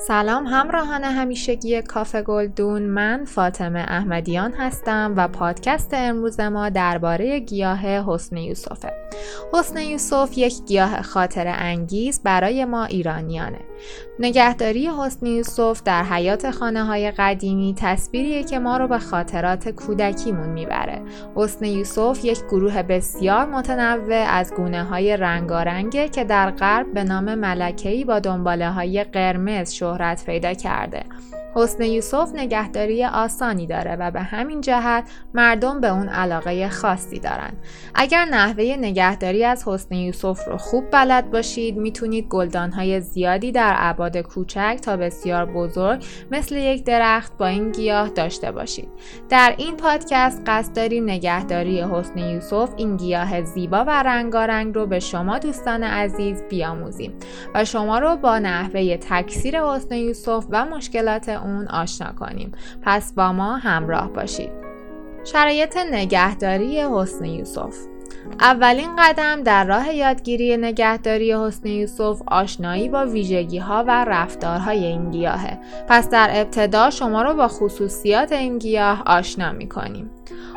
سلام همراهان همیشگی کافه گلدون. من فاطمه احمدیان هستم و پادکست امروز ما درباره گیاه حسن یوسفه. حسن یوسف یک گیاه خاطر انگیز برای ما ایرانیانه. نگهداری حسن یوسف در حیات خانه های قدیمی تصویریه که ما رو به خاطرات کودکیمون می‌بره. حسن یوسف یک گروه بسیار متنوع از گونه های رنگارنگه که در غرب به نام ملکهی با دنباله های قرمز شهرت پیدا کرده. حسن یوسف نگهداری آسانی داره و به همین جهت مردم به اون علاقه خاصی دارن. اگر نحوه نگهداری از حسن یوسف رو خوب بلد باشید می‌تونید گلدانهای زیادی در ابعاد کوچک تا بسیار بزرگ مثل یک درخت با این گیاه داشته باشید. در این پادکست قصد داریم نگهداری حسن یوسف این گیاه زیبا و رنگارنگ رو به شما دوستان عزیز بیاموزیم و شما رو با نحوه تکثیر حسن یوسف و مشکلات آشنا کنیم. پس با ما همراه باشید. شرایط نگهداری حسن یوسف. اولین قدم در راه یادگیری نگهداری حسن یوسف آشنایی با ویژگی ها و رفتارهای این گیاهه. پس در ابتدا شما رو با خصوصیات این گیاه آشنا می کنیم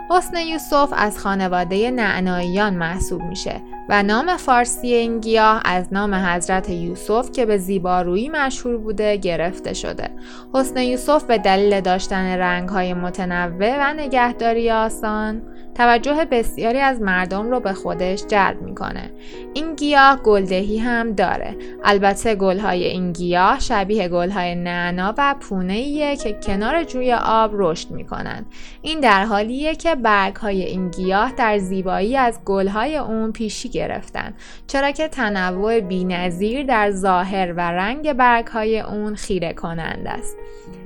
حسن یوسف از خانواده نعناییان محسوب میشه. و نام فارسی این گیاه از نام حضرت یوسف که به زیبارویی مشهور بوده گرفته شده. حسن یوسف به دلیل داشتن رنگهای متنوع و نگهداری آسان توجه بسیاری از مردم رو به خودش جلب می‌کنه. این گیاه گلدهی هم داره. البته گلهای این گیاه شبیه گلهای نعنا و پونه که کنار جوی آب رشد می‌کنند. این در حالیه که برگهای این گیاه در زیبایی از گلهای اون پیشی گرفتن چرا که تنوع بینظیر در ظاهر و رنگ برگهای اون خیره کنند است.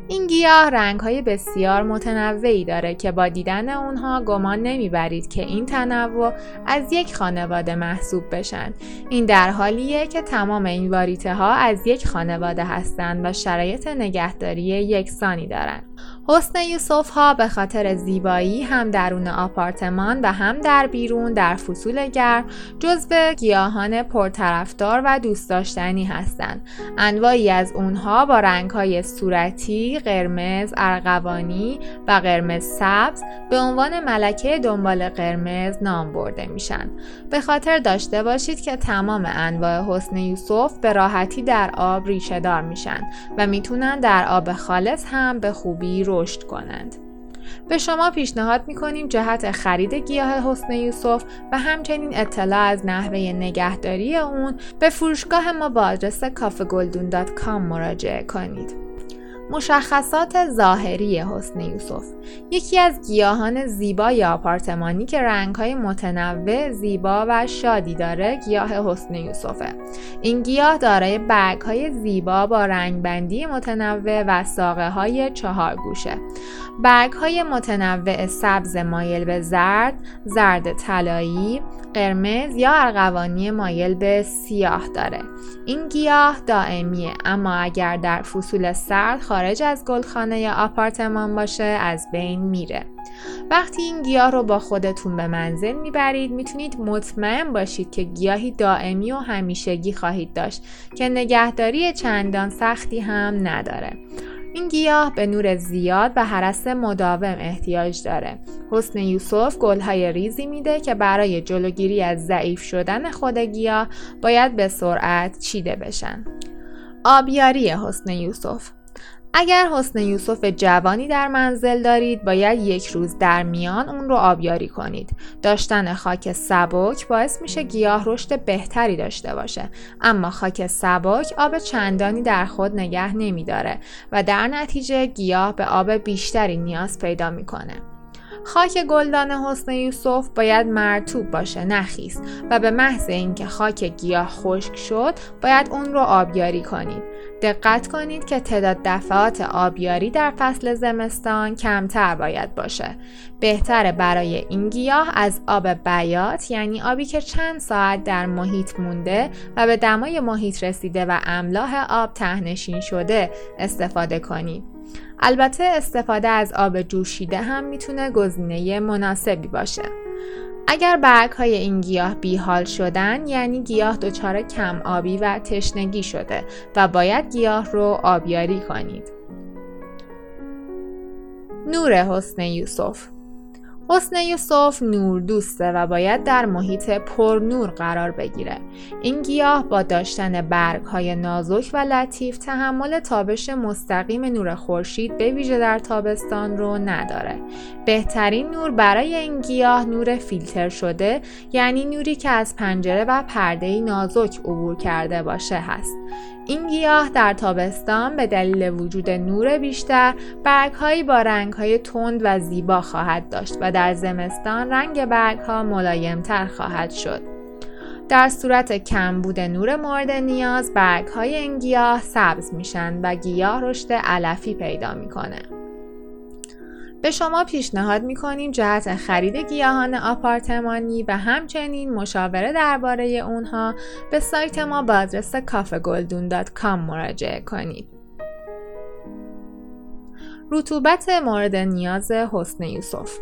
این گیاه رنگ های بسیار متنوعی داره که با دیدن اونها گمان نمی‌برید که این تنوع از یک خانواده محسوب بشن. این در حالیه که تمام این واریته ها از یک خانواده هستند و شرایط نگهداری یکسانی دارند. حسن یوسف ها به خاطر زیبایی هم درون آپارتمان و هم در بیرون در فصول گرم جزو گیاهان پرطرفدار و دوست داشتنی هستند. انواعی از اونها با رنگ های صورتی، قرمز، ارغوانی و قرمز سبز به عنوان ملکه دنبال قرمز نام برده میشن. به خاطر داشته باشید که تمام انواع حسن یوسف به راحتی در آب ریشه دار میشن و می‌تونن در آب خالص هم به خوبی رشد کنند. به شما پیشنهاد می‌کنیم جهت خرید گیاه حسن یوسف و همچنین اطلاع از نحوه نگهداری اون به فروشگاه ما با آدرس کافگلدون.com مراجعه کنید. مشخصات ظاهری حسن یوسف. یکی از گیاهان زیبای آپارتمانی که رنگهای متنوع زیبا و شادی داره گیاه حسن یوسفه. این گیاه دارای برگهای زیبا با رنگبندی متنوع و ساقه های چهار گوشه. برگهای متنوع سبز مایل به زرد زرد طلایی قرمز یا ارغوانی مایل به سیاه داره. این گیاه دائمیه اما اگر در فصول سرد خارج از گلخانه آپارتمان باشه از بین میره وقتی این گیاه رو با خودتون به منزل می‌برید می‌تونید مطمئن باشید که گیاهی دائمی و همیشگی خواهید داشت که نگهداری چندان سختی هم نداره این گیاه به نور زیاد و حرس مداوم احتیاج داره. حسن یوسف گلهای ریزی میده که برای جلوگیری از ضعیف شدن خود گیاه باید به سرعت چیده بشن. آبیاری حسن یوسف اگر حسن یوسف جوانی در منزل دارید باید یک روز در میان اون رو آبیاری کنید. داشتن خاک سبک باعث میشه گیاه رشد بهتری داشته باشه. اما خاک سبک آب چندانی در خود نگه نمیداره و در نتیجه گیاه به آب بیشتری نیاز پیدا می‌کنه. خاک گلدان حسن یوسف باید مرتوب باشه نخیست و به محض اینکه خاک گیاه خشک شد باید اون رو آبیاری کنید. دقت کنید که تعداد دفعات آبیاری در فصل زمستان کمتر باید باشه بهتره برای این گیاه از آب بیات یعنی آبی که چند ساعت در محیط مونده و به دمای محیط رسیده و املاح آب تهنشین شده استفاده کنید البته استفاده از آب جوشیده هم می‌تونه گزینه مناسبی باشه. اگر برگ های این گیاه بیحال شدن یعنی گیاه دچار کم آبی و تشنگی شده و باید گیاه رو آبیاری کنید. نور حسن یوسف حسن یوسف نور دوسته و باید در محیط پر نور قرار بگیره. این گیاه با داشتن برگ های نازک و لطیف تحمل تابش مستقیم نور خورشید به ویژه در تابستان رو نداره. بهترین نور برای این گیاه نور فیلتر شده یعنی نوری که از پنجره و پرده نازک عبور کرده باشه هست. این گیاه در تابستان به دلیل وجود نور بیشتر برگهایی با رنگهای تند و زیبا خواهد داشت و در زمستان رنگ برگها ملایمتر خواهد شد. در صورت کمبود نور مورد نیاز برگهای این گیاه سبز میشن و گیاه رشد علفی پیدا می‌کنه. به شما پیشنهاد می‌کنیم جهت خرید گیاهان آپارتمانی و همچنین مشاوره درباره اونها به سایت ما با آدرس کافگلدون.com مراجعه کنید. رطوبت مورد نیاز حسن یوسف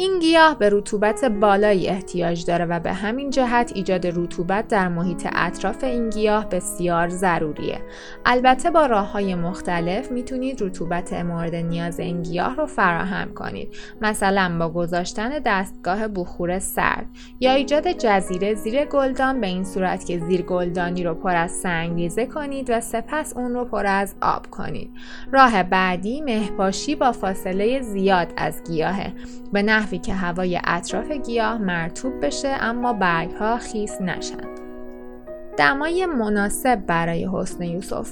این گیاه به رطوبت بالایی احتیاج داره و به همین جهت ایجاد رطوبت در محیط اطراف این گیاه بسیار ضروریه. البته با راه های مختلف می‌تونید رطوبت مورد نیاز این گیاه رو فراهم کنید. مثلا با گذاشتن دستگاه بخور سرد یا ایجاد جزیره زیر گلدان به این صورت که زیر گلدانی رو پر از سنگ ریزه کنید و سپس اون رو پر از آب کنید. راه بعدی مهپاشی با فاصله زیاد از گیاهه. به نحوی که هوای اطراف گیاه مرتوب بشه اما برگ ها خیس نشن. دمای مناسب برای حسن یوسف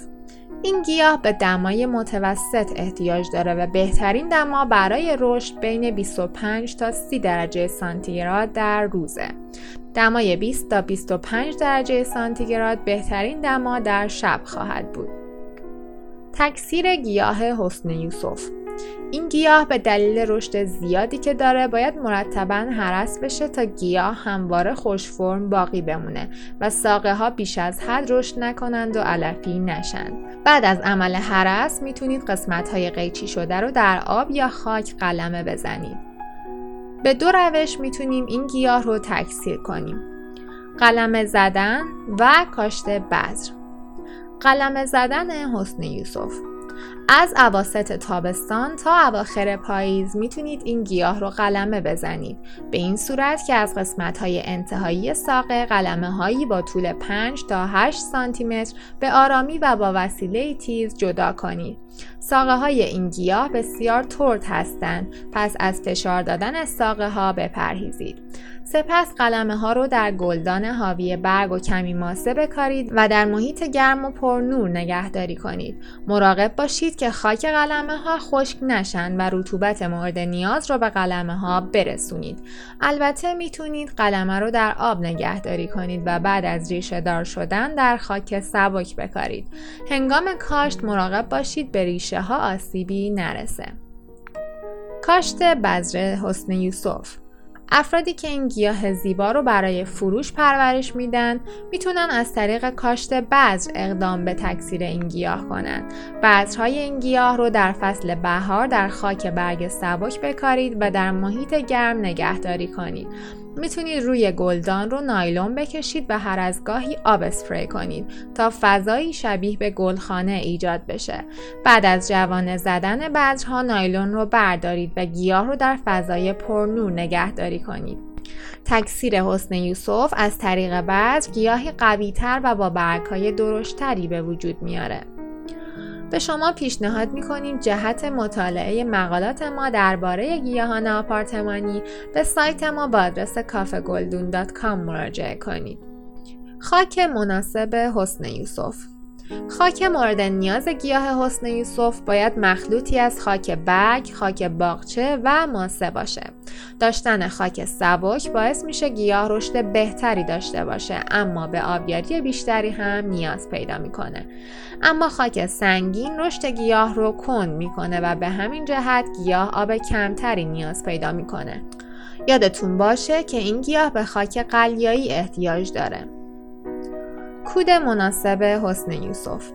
این گیاه به دمای متوسط احتیاج داره و بهترین دما برای رشد بین 25 تا 30 درجه سانتیگراد در روزه. دمای 20 تا 25 درجه سانتیگراد بهترین دما در شب خواهد بود. تکثیر گیاه حسن یوسف این گیاه به دلیل رشد زیادی که داره باید مرتبا حرس بشه تا گیاه همواره خوش فرم باقی بمونه و ساقه ها بیش از حد رشد نکنند و علفی نشن. بعد از عمل حرس می‌تونید قسمت های قیچی شده رو در آب یا خاک قلمه بزنید. به دو روش می‌تونیم این گیاه رو تکثیر کنیم. قلمه زدن و کاشت بذر. قلمه زدن حسن یوسف از عواست تابستان تا اواخر پاییز می‌تونید این گیاه رو قلمه بزنید. به این صورت که از قسمت های انتهایی ساقه قلمه هایی با طول 5 تا 8 سانتی متر به آرامی و با وسیله تیز جدا کنید. ساقه های این گیاه بسیار ترد هستند. پس از فشار دادن ساقه ها بپرهیزید. سپس قلمه ها رو در گلدان حاوی برگ و کمی ماسه بکارید و در محیط گرم و پر نور نگهداری کنید. مراقب باشید که خاک قلمه ها خشک نشن و رطوبت مورد نیاز رو به قلمه ها برسونید. البته می‌تونید قلمه رو در آب نگهداری کنید و بعد از ریشه دار شدن در خاک سبک بکارید. هنگام کاشت مراقب باشید به ریشه ها آسیبی نرسه. کاشت بذر حسن یوسف افرادی که این گیاه زیبا رو برای فروش پرورش میدن می‌تونن از طریق کاشت بذر اقدام به تکثیر این گیاه کنند. بذرهای این گیاه رو در فصل بهار در خاک برگ سبک بکارید و در محیط گرم نگهداری کنید. می‌تونید روی گلدان رو نایلون بکشید و هر از گاهی آب اسپری کنید تا فضایی شبیه به گلخانه ایجاد بشه. بعد از جوانه زدن بذرها نایلون رو بردارید و گیاه رو در فضای پرنور نگهداری کنید. تکثیر حسن یوسف از طریق بذر گیاهی قویتر و با برگهای درشتری به وجود میاره. به شما پیشنهاد می‌کنیم جهت مطالعه مقالات ما درباره گیاهان آپارتمانی به سایت ما با آدرس کافگلدون.com مراجعه کنید. خاک مناسب حسن یوسف خاک مورد نیاز گیاه حسن یوسف باید مخلوطی از خاک برگ، خاک باغچه و ماسه باشه. داشتن خاک سبک باعث میشه گیاه رشد بهتری داشته باشه اما به آبیاری بیشتری هم نیاز پیدا می‌کنه. اما خاک سنگین رشد گیاه رو کند می‌کنه و به همین جهت گیاه آب کمتری نیاز پیدا می‌کنه. یادتون باشه که این گیاه به خاک قلیایی احتیاج داره. کود مناسب حسن یوسف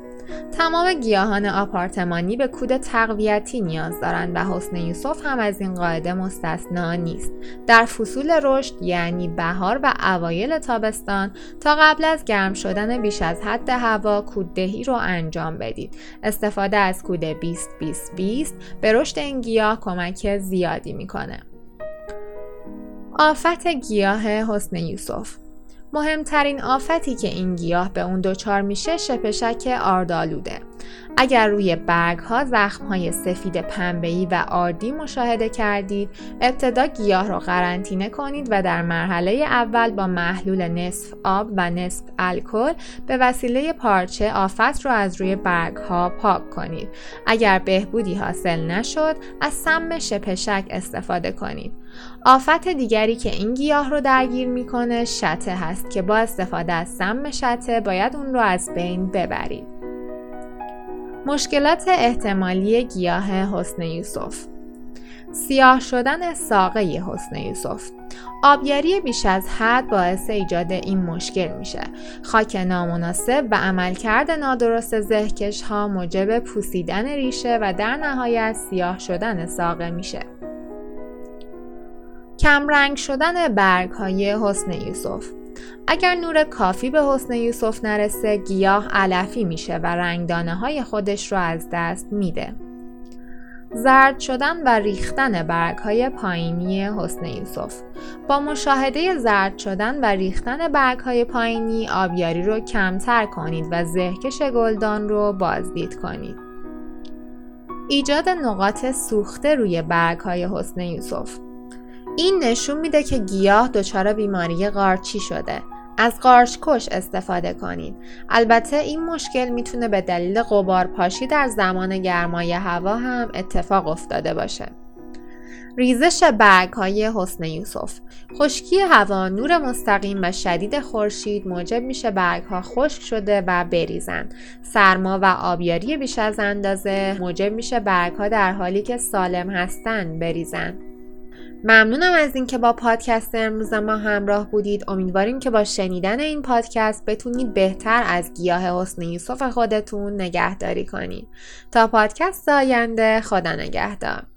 تمام گیاهان آپارتمانی به کود تقویتی نیاز دارند و حسن یوسف هم از این قاعده مستثنا نیست. در فصول رشد یعنی بهار و اوایل تابستان تا قبل از گرم شدن بیش از حد هوا کوددهی رو انجام بدید. استفاده از کود 20 20 20 به رشد این گیاه کمک زیادی می‌کنه. آفت گیاه حسن یوسف مهمترین آفتی که این گیاه به اون دچار میشه شپشک آردالوده. اگر روی برگ ها زخم های سفید پنبه‌ای و آردی مشاهده کردید، ابتدا گیاه رو قرنطینه کنید و در مرحله اول با محلول نصف آب و نصف الکل به وسیله پارچه آفت رو از روی برگ ها پاک کنید. اگر بهبودی حاصل نشد، از سم شپشک استفاده کنید. آفت دیگری که این گیاه رو درگیر می‌کنه شته هست که با استفاده از سم شته باید اون رو از بین ببرید. مشکلات احتمالی گیاه حسن یوسف سیاه شدن ساقه حسن یوسف آبیاری بیش از حد باعث ایجاد این مشکل میشه. خاک نامناسب و عملکرد نادرست زهکش ها موجب پوسیدن ریشه و در نهایت سیاه شدن ساقه میشه. کمرنگ شدن برگ های حسن یوسف اگر نور کافی به حسن یوسف نرسه گیاه علفی میشه و رنگدانه های خودش رو از دست میده. زرد شدن و ریختن برگ های پایینی حسن یوسف با مشاهده زرد شدن و ریختن برگ های پایینی آبیاری رو کمتر کنید و زهکش گلدان رو بازدید کنید. ایجاد نقاط سوخته روی برگ های حسن یوسف این نشون میده که گیاه دچار بیماری قارچی شده از قارچ کش استفاده کنید. البته این مشکل می‌تونه به دلیل قبار پاشی در زمان گرمای هوا هم اتفاق افتاده باشه. ریزش برگ های حسن یوسف خشکی هوا نور مستقیم و شدید خورشید موجب میشه برگ ها خشک شده و بریزن سرما و آبیاری بیش از اندازه موجب میشه برگ ها در حالی که سالم هستن بریزن ممنونم از اینکه با پادکست امروز ما همراه بودید. امیدواریم که با شنیدن این پادکست بتونید بهتر از گیاه حسن یوسف خودتون نگهداری کنید. تا پادکست آینده خدا نگهدار.